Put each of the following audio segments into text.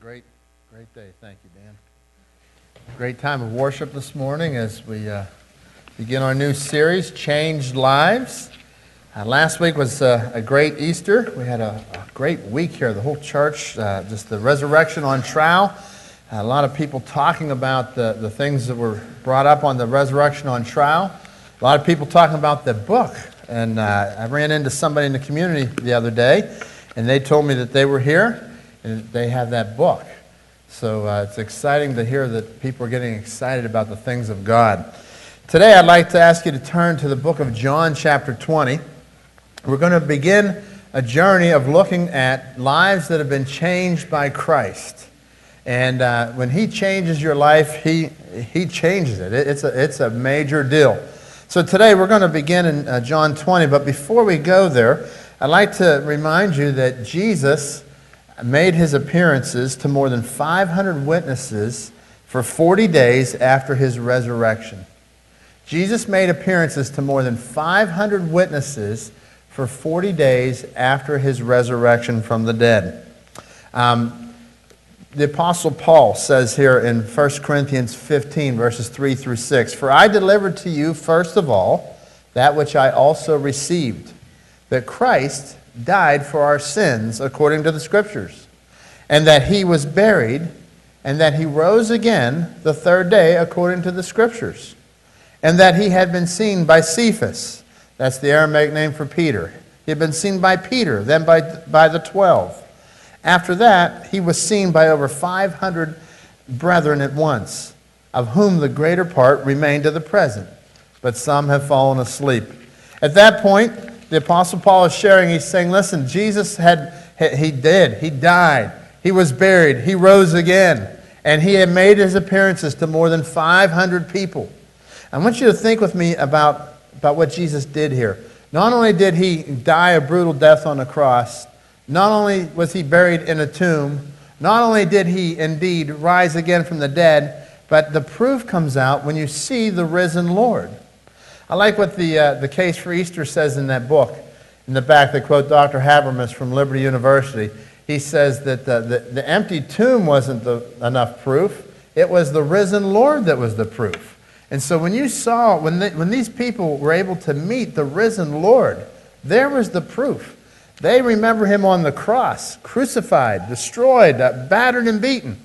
great, great day. Thank you, Dan. Great time of worship this morning as we uh, begin our new series, Changed Lives. Uh, last week was uh, a great Easter. We had a, a, great week here, the whole church, uh, just the resurrection on trial. A lot of people talking about the, the things that were brought up on the resurrection on trial. A lot of people talking about the book. And uh, I ran into somebody in the community the other day, and they told me that they were here they have that book. So uh, it's exciting to hear that people are getting excited about the things of God. Today, I'd like to ask you to turn to the book of John, chapter 20. We're going to begin a journey of looking at lives that have been changed by Christ. And uh, when He changes your life, He, he changes it. It's a, it's a major deal. So today, we're going to begin in uh, John 20. But before we go there, I'd like to remind you that Jesus made his appearances to more than 500 witnesses for 40 days after his resurrection. Jesus made appearances to more than 500 witnesses for 40 days after his resurrection from the dead. Um, the Apostle Paul says here in 1 Corinthians 15, verses 3 through 6 For I delivered to you, first of all, that which I also received, that Christ died for our sins according to the Scriptures, and that he was buried, and that he rose again the third day according to the Scriptures, and that he had been seen by Cephas. That's the Aramaic name for Peter. He had been seen by Peter, then by, by the twelve. After that, he was seen by over 500 brethren at once, of whom the greater part remain to the present, but some have fallen asleep. At that point, the Apostle Paul is sharing. He's saying, listen, Jesus had, he did, he died, he was buried, he rose again, and he had made his appearances to more than 500 people. I want you to think with me about, about what Jesus did here. Not only did he die a brutal death on the cross, not only was he buried in a tomb, not only did he indeed rise again from the dead, but the proof comes out when you see the risen Lord. I like what the, uh, the case for Easter says in that book. In the back, they quote Dr. Habermas from Liberty University. He says that the, the, the empty tomb wasn't the, enough proof, it was the risen Lord that was the proof. And so when you saw, when, they, when these people were able to meet the risen Lord, there was the proof. They remember him on the cross, crucified, destroyed, uh, battered, and beaten.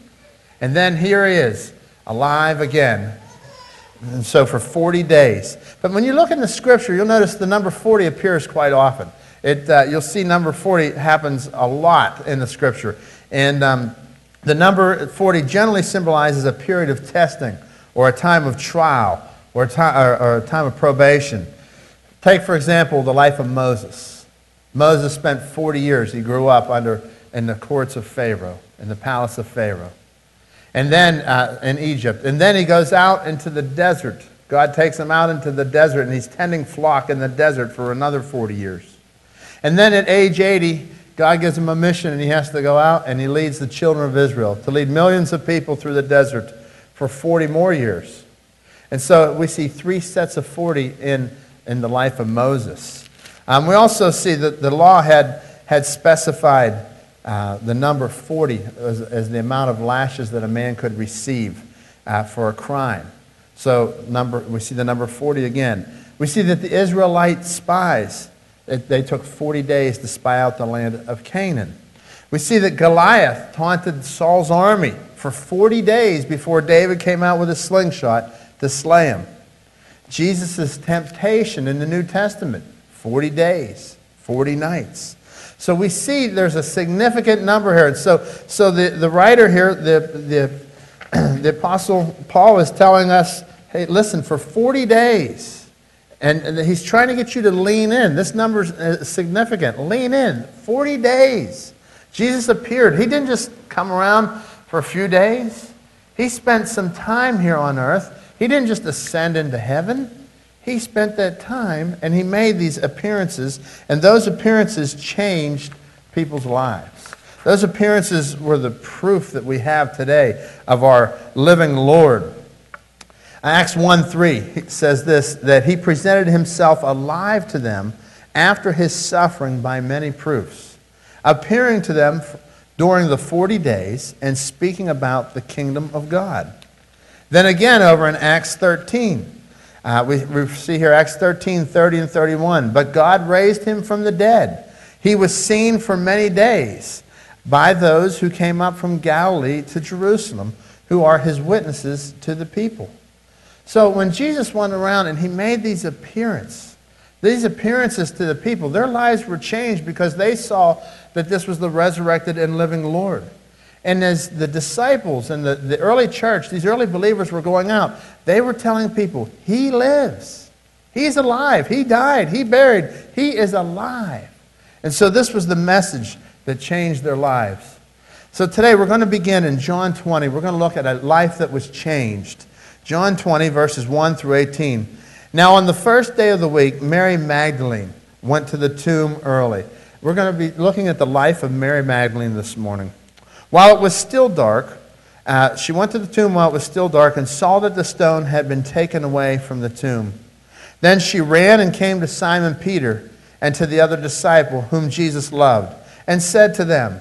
And then here he is, alive again, and so for 40 days. But when you look in the scripture, you'll notice the number 40 appears quite often. It, uh, you'll see number 40 happens a lot in the scripture. And um, the number 40 generally symbolizes a period of testing or a time of trial or a, time, or, or a time of probation. Take, for example, the life of Moses. Moses spent 40 years, he grew up under in the courts of Pharaoh, in the palace of Pharaoh and then uh, in Egypt. And then he goes out into the desert. God takes him out into the desert, and he's tending flock in the desert for another 40 years. And then at age 80, God gives him a mission, and he has to go out and he leads the children of Israel to lead millions of people through the desert for 40 more years. And so we see three sets of 40 in, in the life of Moses. Um, we also see that the law had, had specified uh, the number 40 as, as, the amount of lashes that a man could receive uh, for a crime. So number, we see the number 40 again. We see that the Israelite spies, it, they took 40 days to spy out the land of Canaan. We see that Goliath taunted Saul's army for 40 days before David came out with a slingshot to slay him. Jesus' temptation in the New Testament, 40 days, 40 nights. So we see there's a significant number here. So, so the, the writer here, the, the, the Apostle Paul is telling us, hey, listen, for 40 days, and, and he's trying to get you to lean in. This number is uh, significant. Lean in. 40 days. Jesus appeared. He didn't just come around for a few days. He spent some time here on earth. He didn't just ascend into heaven. He spent that time and he made these appearances, and those appearances changed people's lives. Those appearances were the proof that we have today of our living Lord. Acts 1 3 says this that he presented himself alive to them after his suffering by many proofs, appearing to them during the 40 days and speaking about the kingdom of God. Then again, over in Acts 13, uh, we, we see here Acts 13, 30 and 31. But God raised him from the dead. He was seen for many days by those who came up from Galilee to Jerusalem, who are his witnesses to the people. So when Jesus went around and he made these appearances, these appearances to the people, their lives were changed because they saw that this was the resurrected and living Lord. And as the disciples and the, the early church, these early believers were going out, they were telling people, He lives. He's alive. He died. He buried. He is alive. And so this was the message that changed their lives. So today we're going to begin in John 20. We're going to look at a life that was changed. John 20, verses 1 through 18. Now, on the first day of the week, Mary Magdalene went to the tomb early. We're going to be looking at the life of Mary Magdalene this morning. While it was still dark, uh, she went to the tomb while it was still dark and saw that the stone had been taken away from the tomb. Then she ran and came to Simon Peter and to the other disciple whom Jesus loved and said to them,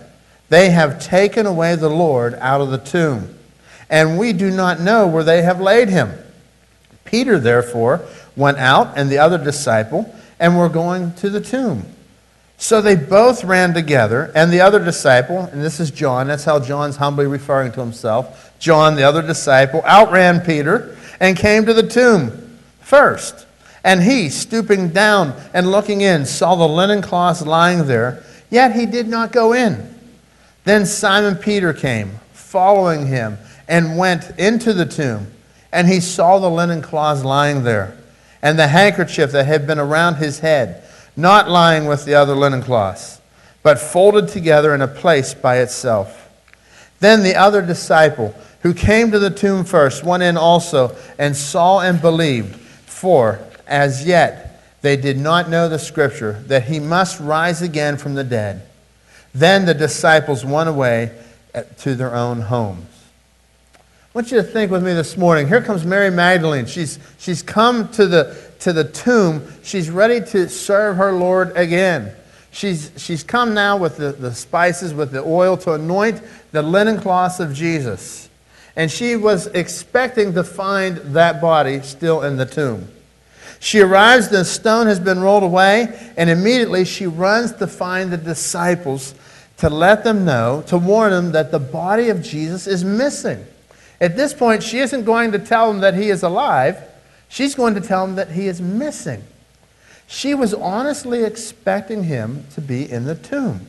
They have taken away the Lord out of the tomb, and we do not know where they have laid him. Peter, therefore, went out and the other disciple and were going to the tomb. So they both ran together, and the other disciple, and this is John, that's how John's humbly referring to himself. John, the other disciple, outran Peter and came to the tomb first. And he, stooping down and looking in, saw the linen cloths lying there, yet he did not go in. Then Simon Peter came, following him, and went into the tomb. And he saw the linen cloths lying there, and the handkerchief that had been around his head not lying with the other linen cloths, but folded together in a place by itself. Then the other disciple, who came to the tomb first, went in also and saw and believed, for as yet they did not know the scripture that he must rise again from the dead. Then the disciples went away uh, to their own homes. I want you to think with me this morning. Here comes Mary Magdalene. She's, she's come to the, to the tomb. She's ready to serve her Lord again. She's, she's come now with the, the spices, with the oil to anoint the linen cloths of Jesus. And she was expecting to find that body still in the tomb. She arrives, the stone has been rolled away, and immediately she runs to find the disciples to let them know, to warn them that the body of Jesus is missing. At this point, she isn't going to tell them that he is alive. She's going to tell them that he is missing. She was honestly expecting him to be in the tomb.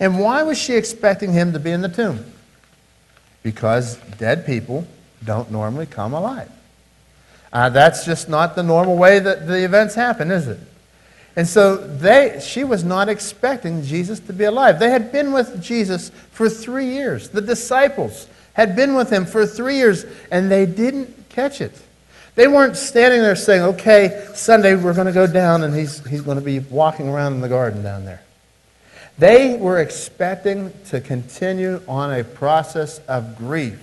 And why was she expecting him to be in the tomb? Because dead people don't normally come alive. Uh, that's just not the normal way that the events happen, is it? And so they, she was not expecting Jesus to be alive. They had been with Jesus for three years. The disciples had been with him for three years, and they didn't catch it. They weren't standing there saying, okay, Sunday we're going to go down and he's, he's going to be walking around in the garden down there. They were expecting to continue on a process of grief.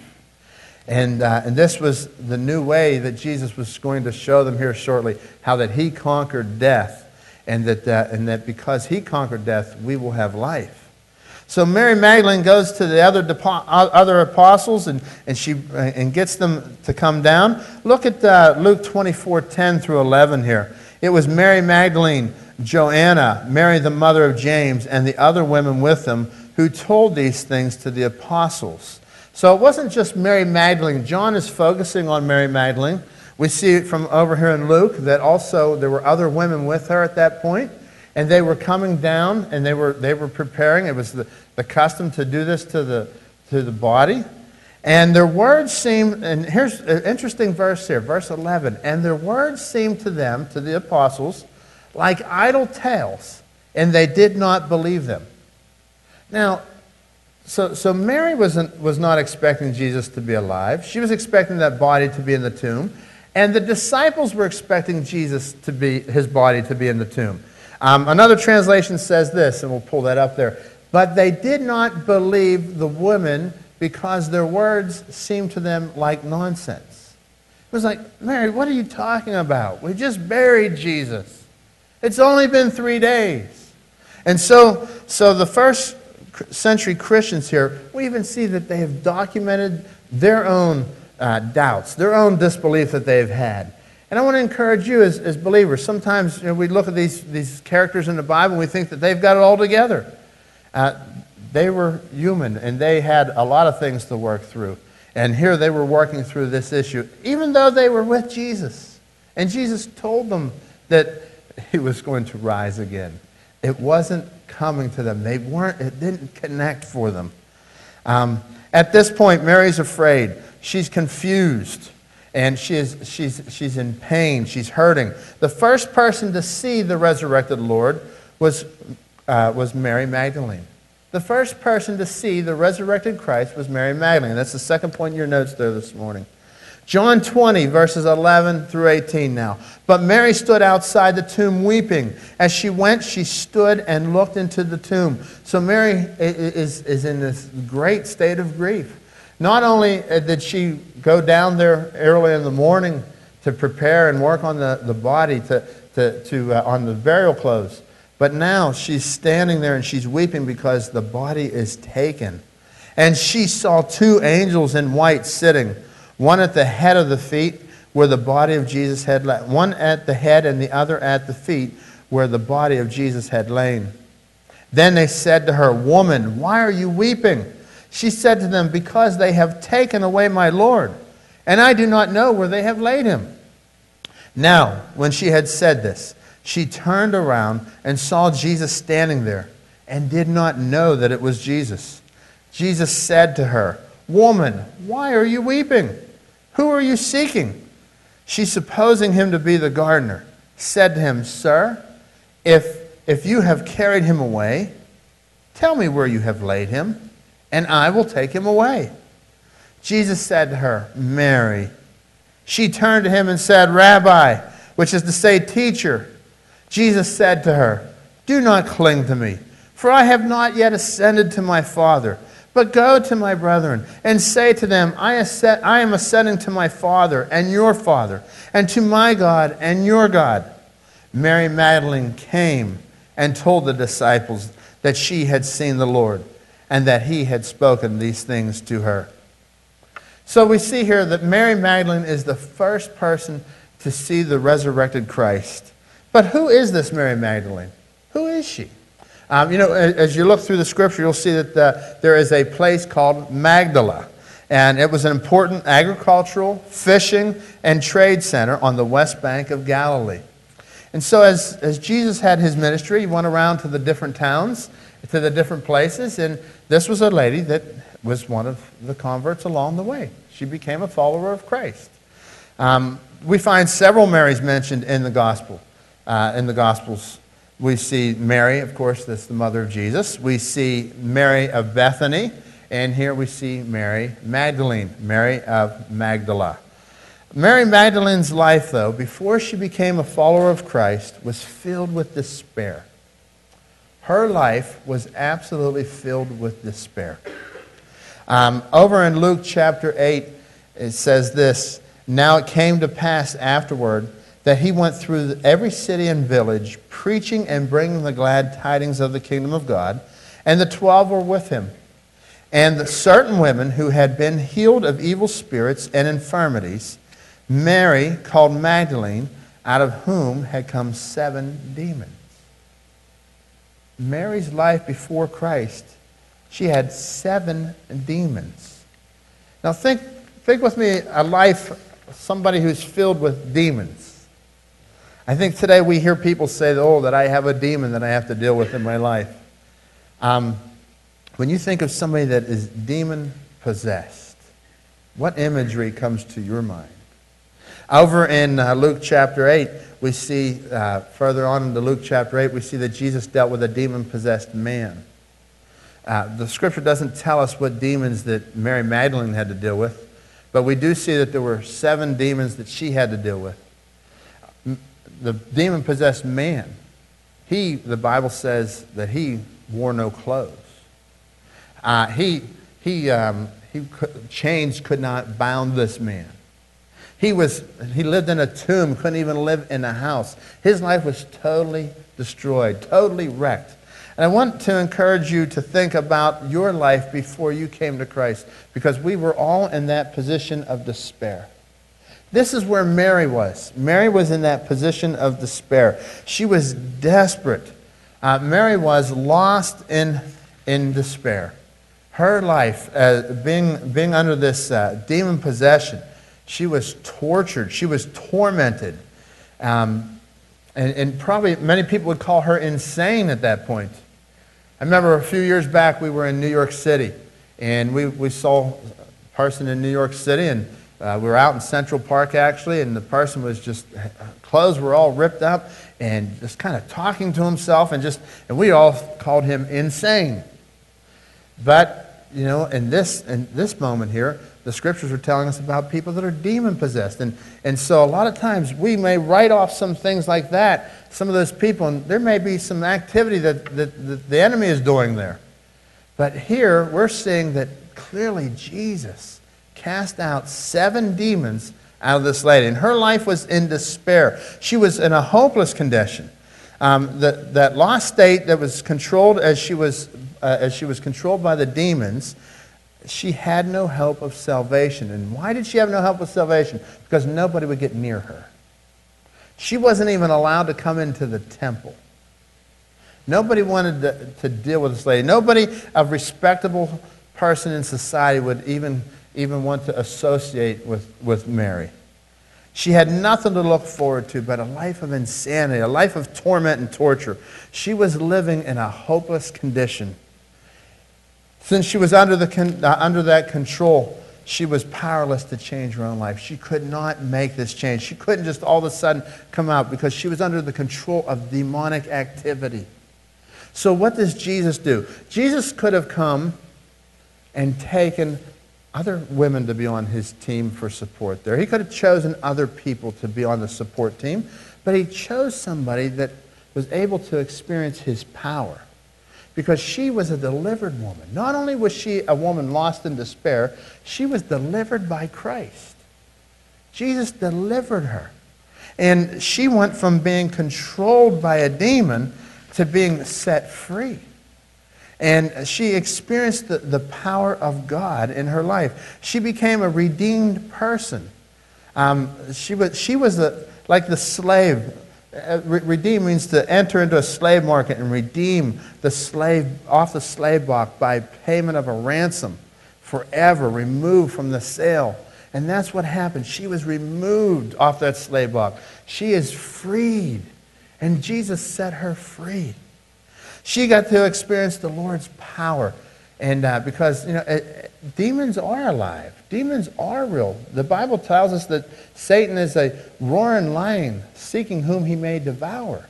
And, uh, and this was the new way that Jesus was going to show them here shortly how that he conquered death, and that, uh, and that because he conquered death, we will have life. So Mary Magdalene goes to the other, other apostles and, and, she, and gets them to come down. Look at uh, Luke 24 10 through 11 here. It was Mary Magdalene, Joanna, Mary the mother of James, and the other women with them who told these things to the apostles. So it wasn't just Mary Magdalene. John is focusing on Mary Magdalene. We see from over here in Luke that also there were other women with her at that point and they were coming down and they were, they were preparing. It was the, the custom to do this to the, to the body. And their words seemed, and here's an interesting verse here, verse 11. And their words seemed to them, to the apostles, like idle tales, and they did not believe them. Now, so, so Mary wasn't, was not expecting Jesus to be alive. She was expecting that body to be in the tomb. And the disciples were expecting Jesus to be, his body to be in the tomb. Um, another translation says this, and we'll pull that up there. But they did not believe the woman because their words seemed to them like nonsense. It was like, Mary, what are you talking about? We just buried Jesus. It's only been three days. And so, so the first century Christians here, we even see that they have documented their own uh, doubts, their own disbelief that they've had. And I want to encourage you as, as believers. Sometimes you know, we look at these, these characters in the Bible and we think that they've got it all together. Uh, they were human and they had a lot of things to work through. And here they were working through this issue, even though they were with Jesus. And Jesus told them that he was going to rise again. It wasn't coming to them. They weren't, it didn't connect for them. Um, at this point, Mary's afraid. She's confused and she is, she's, she's in pain. She's hurting. The first person to see the resurrected Lord was, uh, was Mary Magdalene. The first person to see the resurrected Christ was Mary Magdalene. That's the second point in your notes there this morning. John 20, verses 11 through 18 now. But Mary stood outside the tomb weeping. As she went, she stood and looked into the tomb. So Mary is, is in this great state of grief. Not only uh, did she go down there early in the morning to prepare and work on the, the body, to, to, to, uh, on the burial clothes, but now she's standing there and she's weeping because the body is taken. And she saw two angels in white sitting, one at the head of the feet where the body of Jesus had lain, one at the head and the other at the feet where the body of Jesus had lain. Then they said to her, Woman, why are you weeping? She said to them, Because they have taken away my Lord, and I do not know where they have laid him. Now, when she had said this, she turned around and saw Jesus standing there, and did not know that it was Jesus. Jesus said to her, Woman, why are you weeping? Who are you seeking? She, supposing him to be the gardener, said to him, Sir, if, if you have carried him away, tell me where you have laid him and I will take him away. Jesus said to her, Mary. She turned to him and said, Rabbi, which is to say, teacher. Jesus said to her, Do not cling to me, for I have not yet ascended to my Father. But go to my brethren and say to them, I am ascending to my Father and your Father, and to my God and your God. Mary Magdalene came and told the disciples that she had seen the Lord and that he had spoken these things to her. So we see here that Mary Magdalene is the first person to see the resurrected Christ. But who is this Mary Magdalene? Who is she? Um, you know, as you look through the scripture, you'll see that the, there is a place called Magdala. And it was an important agricultural, fishing, and trade center on the west bank of Galilee. And so, as, as Jesus had his ministry, he went around to the different towns, to the different places, and this was a lady that was one of the converts along the way. She became a follower of Christ. Um, we find several Marys mentioned in the gospel. Uh, in the gospels, we see Mary, of course, that's the mother of Jesus. We see Mary of Bethany, and here we see Mary Magdalene, Mary of Magdala. Mary Magdalene's life, though, before she became a follower of Christ, was filled with despair. Her life was absolutely filled with despair. Um, over in Luke chapter 8, it says this Now it came to pass afterward that he went through every city and village, preaching and bringing the glad tidings of the kingdom of God, and the twelve were with him. And certain women who had been healed of evil spirits and infirmities, Mary, called Magdalene, out of whom had come seven demons. Mary's life before Christ, she had seven demons. Now think, think with me a life, somebody who's filled with demons. I think today we hear people say, oh, that I have a demon that I have to deal with in my life. Um, when you think of somebody that is demon possessed, what imagery comes to your mind? Over in uh, Luke chapter 8, we see uh, further on into Luke chapter 8, we see that Jesus dealt with a demon possessed man. Uh, the scripture doesn't tell us what demons that Mary Magdalene had to deal with, but we do see that there were seven demons that she had to deal with. The demon possessed man, he, the Bible says that he wore no clothes. Uh, he, he, um, he, chains could not bound this man. He, was, he lived in a tomb, couldn't even live in a house. His life was totally destroyed, totally wrecked. And I want to encourage you to think about your life before you came to Christ because we were all in that position of despair. This is where Mary was. Mary was in that position of despair. She was desperate. Uh, Mary was lost in, in despair. Her life, uh, being, being under this uh, demon possession, she was tortured. She was tormented. Um, and, and probably many people would call her insane at that point. I remember a few years back, we were in New York City, and we, we saw a person in New York City, and uh, we were out in Central Park actually, and the person was just, clothes were all ripped up, and just kind of talking to himself, and just, and we all called him insane. But, you know, in this, in this moment here, the scriptures are telling us about people that are demon possessed. And, and so a lot of times we may write off some things like that, some of those people, and there may be some activity that, that, that the enemy is doing there. But here we're seeing that clearly Jesus cast out seven demons out of this lady. And her life was in despair. She was in a hopeless condition. Um, the, that lost state that was controlled as she was, uh, as she was controlled by the demons she had no hope of salvation. And why did she have no hope of salvation? Because nobody would get near her. She wasn't even allowed to come into the temple. Nobody wanted to, to deal with this lady. Nobody, a respectable person in society, would even, even want to associate with, with Mary. She had nothing to look forward to but a life of insanity, a life of torment and torture. She was living in a hopeless condition. Since she was under, the, uh, under that control, she was powerless to change her own life. She could not make this change. She couldn't just all of a sudden come out because she was under the control of demonic activity. So, what does Jesus do? Jesus could have come and taken other women to be on his team for support there. He could have chosen other people to be on the support team, but he chose somebody that was able to experience his power because she was a delivered woman. Not only was she a woman lost in despair, she was delivered by Christ. Jesus delivered her. And she went from being controlled by a demon to being set free. And she experienced the, the power of God in her life. She became a redeemed person. Um, she was, she was a, like the slave uh, redeem means to enter into a slave market and redeem the slave off the slave block by payment of a ransom forever, removed from the sale. And that's what happened. She was removed off that slave block. She is freed. And Jesus set her free. She got to experience the Lord's power. And uh, because, you know, it, demons are alive. Demons are real. The Bible tells us that Satan is a roaring lion seeking whom he may devour.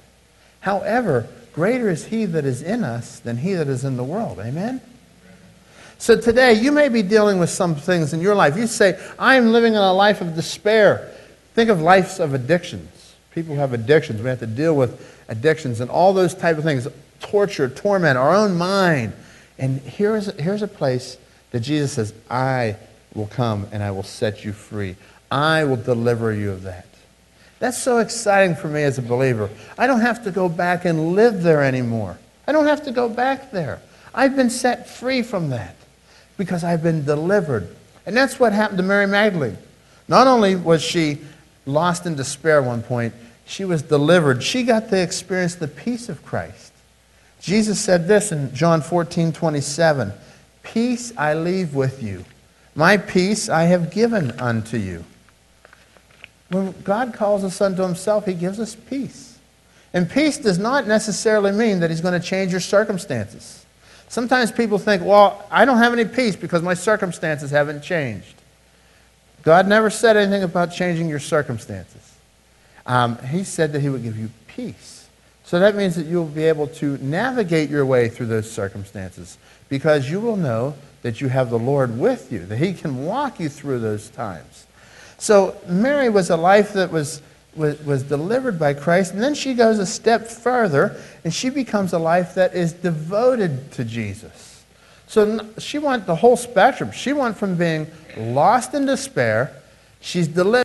However, greater is he that is in us than he that is in the world. Amen? So today, you may be dealing with some things in your life. You say, I am living in a life of despair. Think of lives of addictions. People who have addictions. We have to deal with addictions and all those type of things. Torture, torment, our own mind. And here's, here's a place that Jesus says, I will come and I will set you free. I will deliver you of that. That's so exciting for me as a believer. I don't have to go back and live there anymore. I don't have to go back there. I've been set free from that because I've been delivered. And that's what happened to Mary Magdalene. Not only was she lost in despair at one point, she was delivered. She got to experience the peace of Christ. Jesus said this in John 14 27 Peace I leave with you, my peace I have given unto you. When God calls us unto himself, he gives us peace. And peace does not necessarily mean that he's going to change your circumstances. Sometimes people think, well, I don't have any peace because my circumstances haven't changed. God never said anything about changing your circumstances. Um, he said that he would give you peace. So that means that you'll be able to navigate your way through those circumstances because you will know that you have the Lord with you, that He can walk you through those times. So Mary was a life that was, was, was delivered by Christ, and then she goes a step further, and she becomes a life that is devoted to Jesus. So she went the whole spectrum. She went from being lost in despair, she's delivered,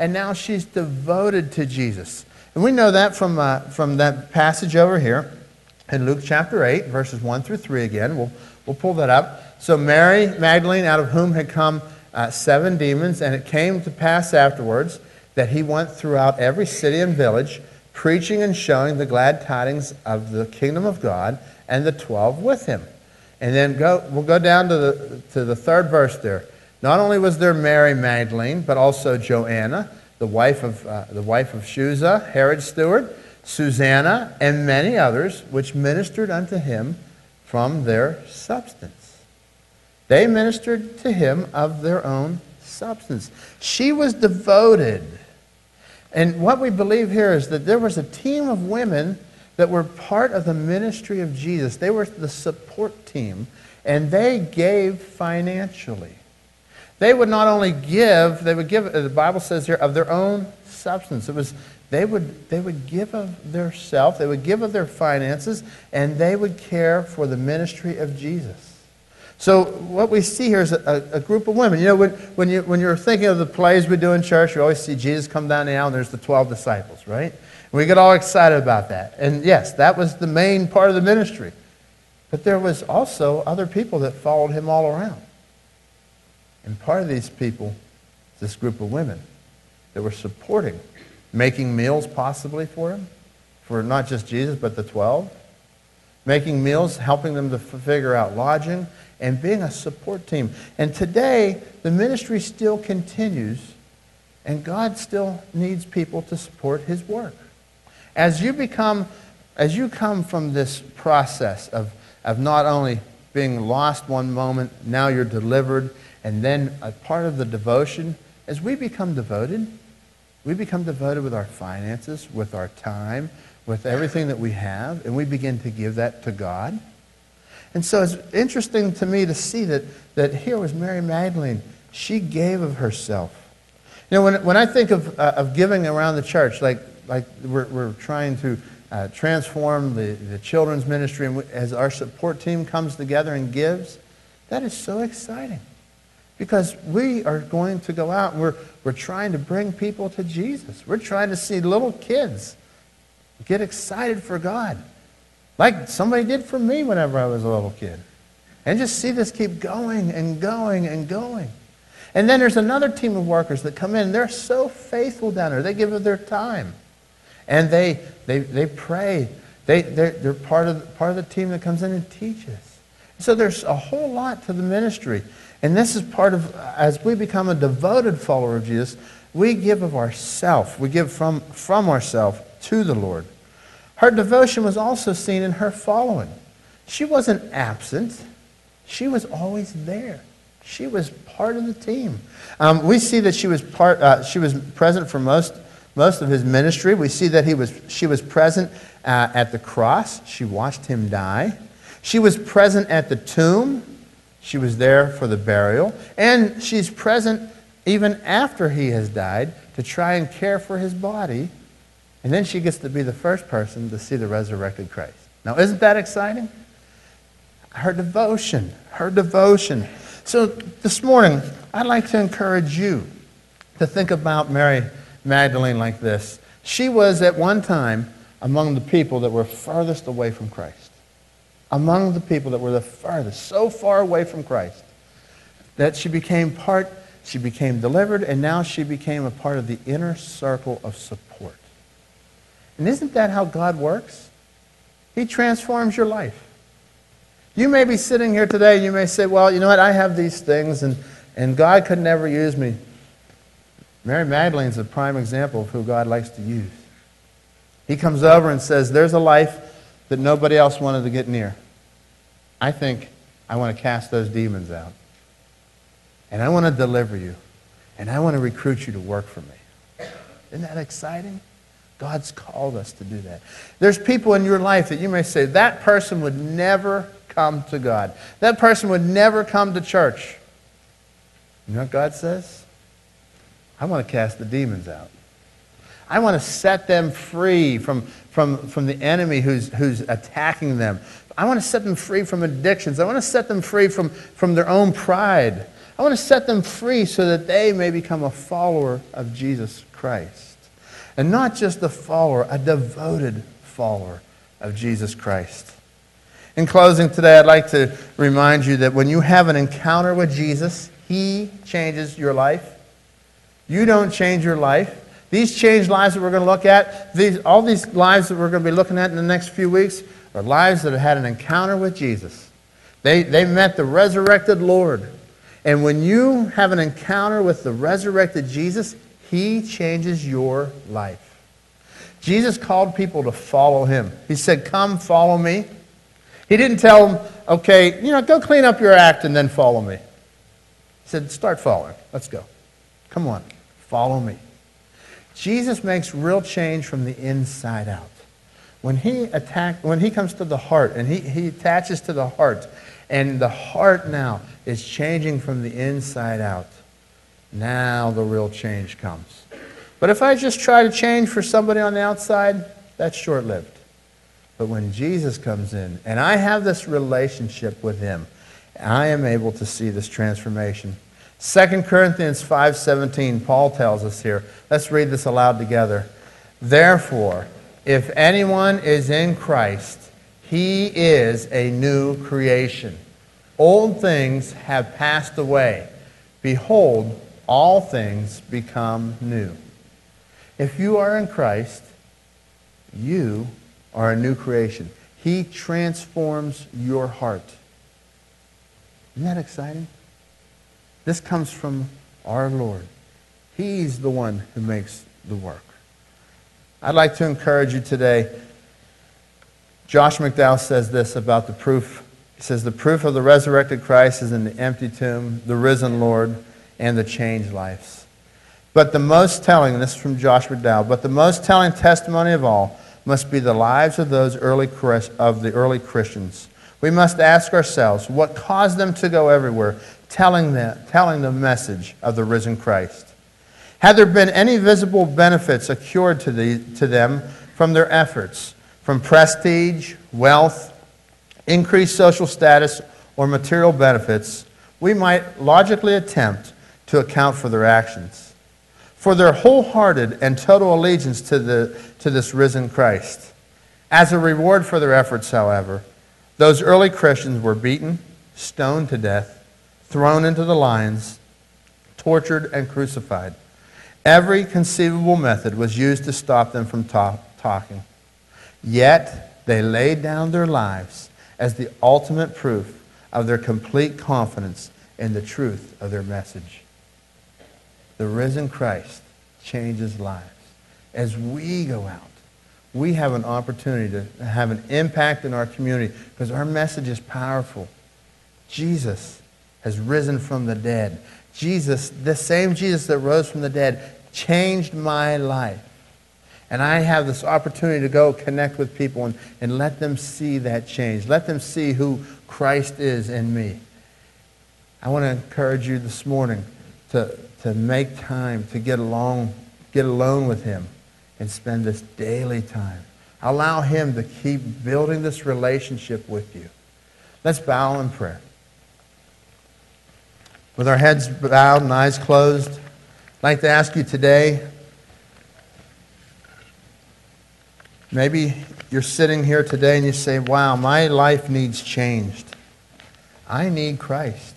and now she's devoted to Jesus. And we know that from, uh, from that passage over here in Luke chapter 8, verses 1 through 3 again. We'll, we'll pull that up. So Mary Magdalene, out of whom had come uh, seven demons, and it came to pass afterwards that he went throughout every city and village, preaching and showing the glad tidings of the kingdom of God, and the twelve with him. And then go, we'll go down to the, to the third verse there. Not only was there Mary Magdalene, but also Joanna, the wife of, uh, the wife of Chuza, Herod's steward, Susanna, and many others, which ministered unto him from their substance. They ministered to him of their own substance. She was devoted. And what we believe here is that there was a team of women that were part of the ministry of Jesus. They were the support team, and they gave financially. They would not only give, they would give, the Bible says here, of their own substance. It was, they would, they would give of their self, they would give of their finances, and they would care for the ministry of Jesus. So what we see here is a, a, group of women. You know, when, when, you, when you're thinking of the plays we do in church, you always see Jesus come down the aisle and there's the 12 disciples, right? And we get all excited about that. And yes, that was the main part of the ministry. But there was also other people that followed him all around. And part of these people, this group of women that were supporting, making meals possibly for him, for not just Jesus, but the 12, making meals, helping them to figure out lodging, and being a support team. And today, the ministry still continues, and God still needs people to support his work. As you become, as you come from this process of, of not only being lost one moment, now you're delivered, and then a part of the devotion, as we become devoted, we become devoted with our finances, with our time, with everything that we have, and we begin to give that to God. And so it's interesting to me to see that, that here was Mary Magdalene. She gave of herself. You know, when, when I think of, uh, of giving around the church, like, like we're, we're trying to uh, transform the, the children's ministry, and as our support team comes together and gives, that is so exciting. Because we are going to go out and we're, we're trying to bring people to Jesus. We're trying to see little kids get excited for God, like somebody did for me whenever I was a little kid. And just see this keep going and going and going. And then there's another team of workers that come in. They're so faithful down there. They give of their time. And they, they, they pray. They, they're, they're part, of, part of the team that comes in and teaches. So there's a whole lot to the ministry. And this is part of, as we become a devoted follower of Jesus, we give of ourself. We give from, from ourself to the Lord. Her devotion was also seen in her following. She wasn't absent. She was always there. She was part of the team. Um, we see that she was, part, uh, she was present for most, most of his ministry. We see that he was, she was present uh, at the cross. She watched him die. She was present at the tomb. She was there for the burial. And she's present even after he has died to try and care for his body. And then she gets to be the first person to see the resurrected Christ. Now, isn't that exciting? Her devotion, her devotion. So this morning, I'd like to encourage you to think about Mary Magdalene like this. She was at one time among the people that were furthest away from Christ among the people that were the farthest, so far away from Christ, that she became part, she became delivered, and now she became a part of the inner circle of support. And isn't that how God works? He transforms your life. You may be sitting here today and you may say, well, you know what, I have these things and, and God could never use me. Mary Magdalene's a prime example of who God likes to use. He comes over and says, there's a life that nobody else wanted to get near. I think I want to cast those demons out. And I want to deliver you. And I want to recruit you to work for me. Isn't that exciting? God's called us to do that. There's people in your life that you may say, that person would never come to God. That person would never come to church. You know what God says? I want to cast the demons out. I want to set them free from, from, from the enemy who's, who's attacking them. I want to set them free from addictions. I want to set them free from, from their own pride. I want to set them free so that they may become a follower of Jesus Christ. And not just a follower, a devoted follower of Jesus Christ. In closing today, I'd like to remind you that when you have an encounter with Jesus, He changes your life. You don't change your life. These changed lives that we're going to look at, these, all these lives that we're going to be looking at in the next few weeks, are lives that have had an encounter with Jesus. They, they met the resurrected Lord. And when you have an encounter with the resurrected Jesus, He changes your life. Jesus called people to follow Him. He said, Come, follow me. He didn't tell them, okay, you know, go clean up your act and then follow me. He said, start following. Let's go. Come on, follow me. Jesus makes real change from the inside out. When he attack, when he comes to the heart and he, he attaches to the heart, and the heart now is changing from the inside out, now the real change comes. But if I just try to change for somebody on the outside, that's short lived. But when Jesus comes in and I have this relationship with him, I am able to see this transformation. 2 Corinthians 5:17 Paul tells us here. Let's read this aloud together. Therefore, if anyone is in Christ, he is a new creation. Old things have passed away. Behold, all things become new. If you are in Christ, you are a new creation. He transforms your heart. Isn't that exciting? This comes from our Lord. He's the one who makes the work. I'd like to encourage you today. Josh McDowell says this about the proof. He says, The proof of the resurrected Christ is in the empty tomb, the risen Lord, and the changed lives. But the most telling, this is from Josh McDowell, but the most telling testimony of all must be the lives of those early of the early Christians. We must ask ourselves what caused them to go everywhere, telling, them, telling the message of the risen Christ. Had there been any visible benefits accrued to, the, to them from their efforts, from prestige, wealth, increased social status, or material benefits, we might logically attempt to account for their actions for their wholehearted and total allegiance to, the, to this risen Christ. As a reward for their efforts, however, those early Christians were beaten, stoned to death, thrown into the lions, tortured, and crucified. Every conceivable method was used to stop them from talk, talking. Yet they laid down their lives as the ultimate proof of their complete confidence in the truth of their message the risen Christ changes lives. As we go out, we have an opportunity to have an impact in our community because our message is powerful. Jesus has risen from the dead. Jesus, the same Jesus that rose from the dead, changed my life. And I have this opportunity to go connect with people and, and let them see that change. Let them see who Christ is in me. I want to encourage you this morning to, to make time to get along, get alone with him and spend this daily time. Allow him to keep building this relationship with you. Let's bow in prayer. With our heads bowed and eyes closed, I'd like to ask you today, maybe you're sitting here today and you say, wow, my life needs changed. I need Christ.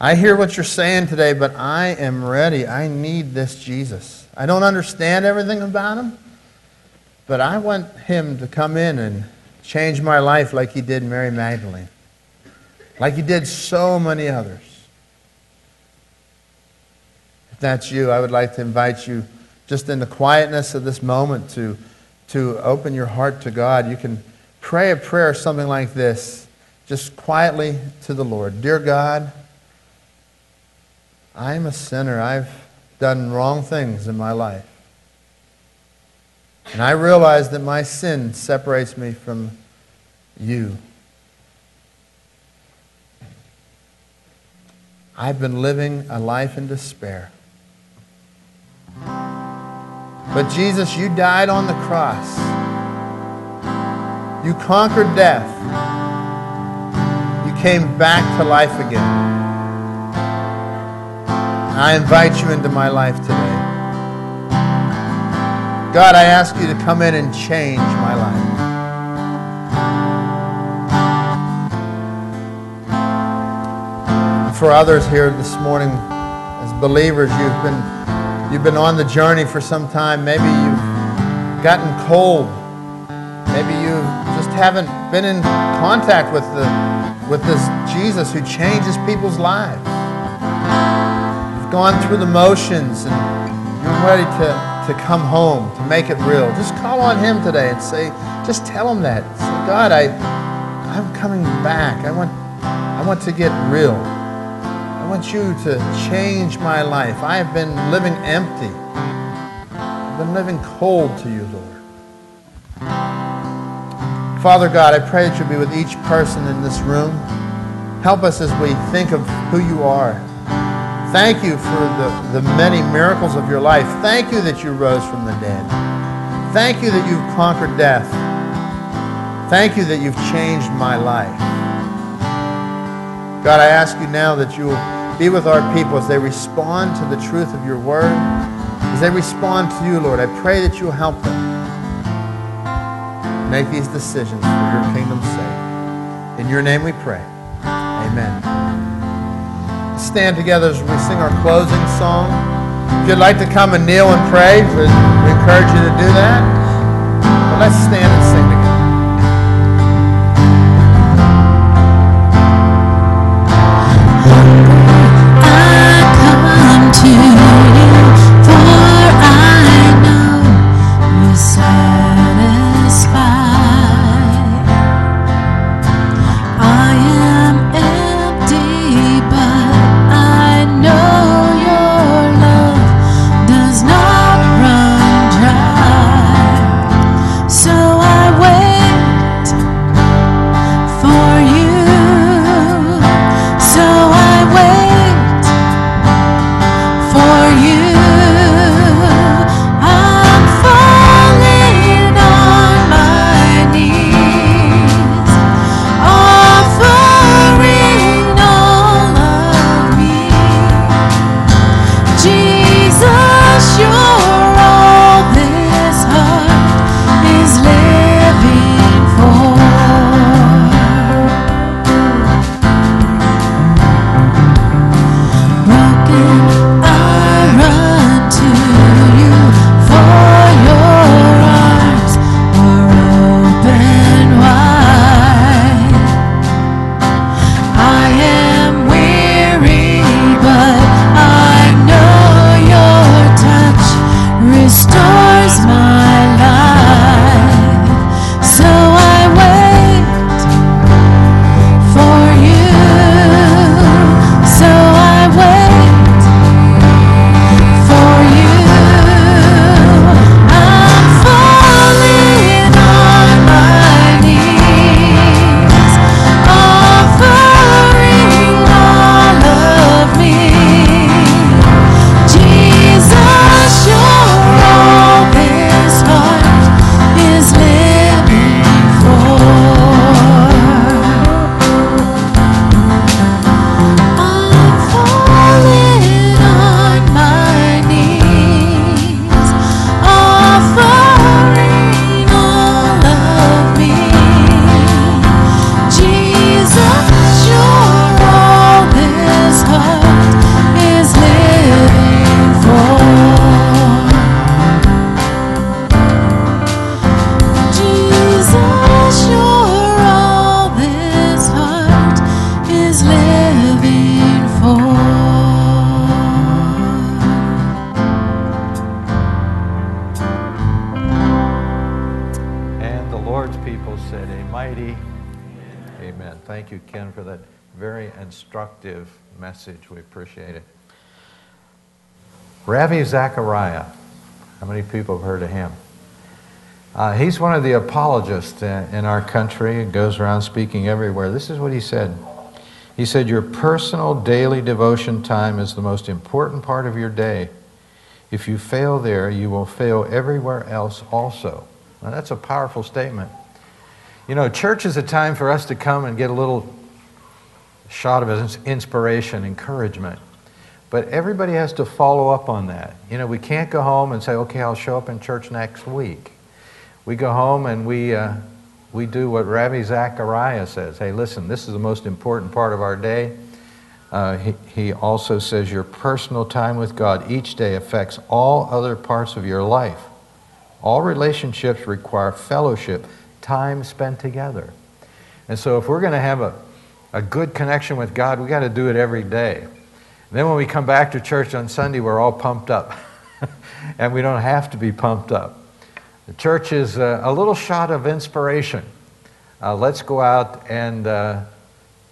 I hear what you're saying today, but I am ready. I need this Jesus. I don't understand everything about him, but I want him to come in and change my life like he did Mary Magdalene, like he did so many others. That's you, I would like to invite you just in the quietness of this moment to, to open your heart to God. You can pray a prayer something like this, just quietly to the Lord. Dear God, I'm a sinner. I've done wrong things in my life. And I realize that my sin separates me from you. I've been living a life in despair. But Jesus, you died on the cross. You conquered death. You came back to life again. I invite you into my life today. God, I ask you to come in and change my life. For others here this morning, as believers, you've been you've been on the journey for some time. Maybe you've gotten cold. Maybe you just haven't been in contact with, the, with this Jesus who changes people's lives. You've gone through the motions and you're ready to, to come home, to make it real. Just call on Him today and say, just tell Him that. Say, God, I, I'm coming back. I want, I want to get real. I want you to change my life. I have been living empty. I've been living cold to you, Lord. Father God, I pray that you'll be with each person in this room. Help us as we think of who you are. Thank you for the, the many miracles of your life. Thank you that you rose from the dead. Thank you that you've conquered death. Thank you that you've changed my life. God, I ask you now that you will be with our people as they respond to the truth of your word, as they respond to you, Lord. I pray that you'll help them make these decisions for your kingdom's sake. In your name we pray. Amen. Stand together as we sing our closing song. If you'd like to come and kneel and pray, we encourage you to do that. But let's stand and very instructive message. We appreciate it. Ravi Zacharias. How many people have heard of him? Uh, he's one of the apologists in our country, goes around speaking everywhere. This is what he said. He said, Your personal daily devotion time is the most important part of your day. If you fail there, you will fail everywhere else also. Now, that's a powerful statement. You know, church is a time for us to come and get a little shot of inspiration, encouragement. But everybody has to follow up on that. You know, we can't go home and say, okay, I'll show up in church next week. We go home and we, uh, we do what Ravi Zacharias says. Hey, listen, this is the most important part of our day. Uh, he, he also says your personal time with God each day affects all other parts of your life. All relationships require fellowship, time spent together. And so, if we're going to have a, a good connection with God, we got to do it every day. And then, when we come back to church on Sunday, we're all pumped up. and we don't have to be pumped up. The church is a, a little shot of inspiration. Uh, let's go out and uh,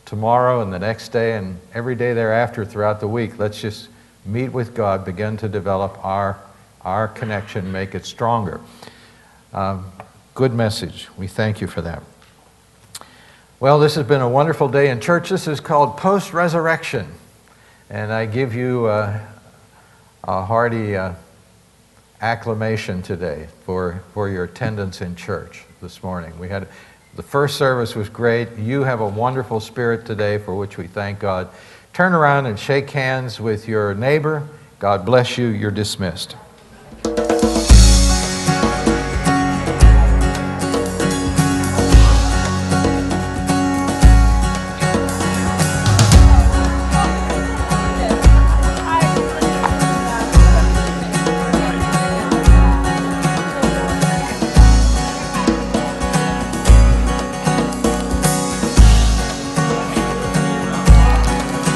tomorrow and the next day and every day thereafter throughout the week, let's just meet with God, begin to develop our, our connection, make it stronger. Um, good message. We thank you for that. Well, this has been a wonderful day in church. This is called post resurrection. And I give you uh, a hearty uh, acclamation today for, for your attendance in church this morning. We had the first service was great. You have a wonderful spirit today for which we thank God. Turn around and shake hands with your neighbor. God bless you. You're dismissed.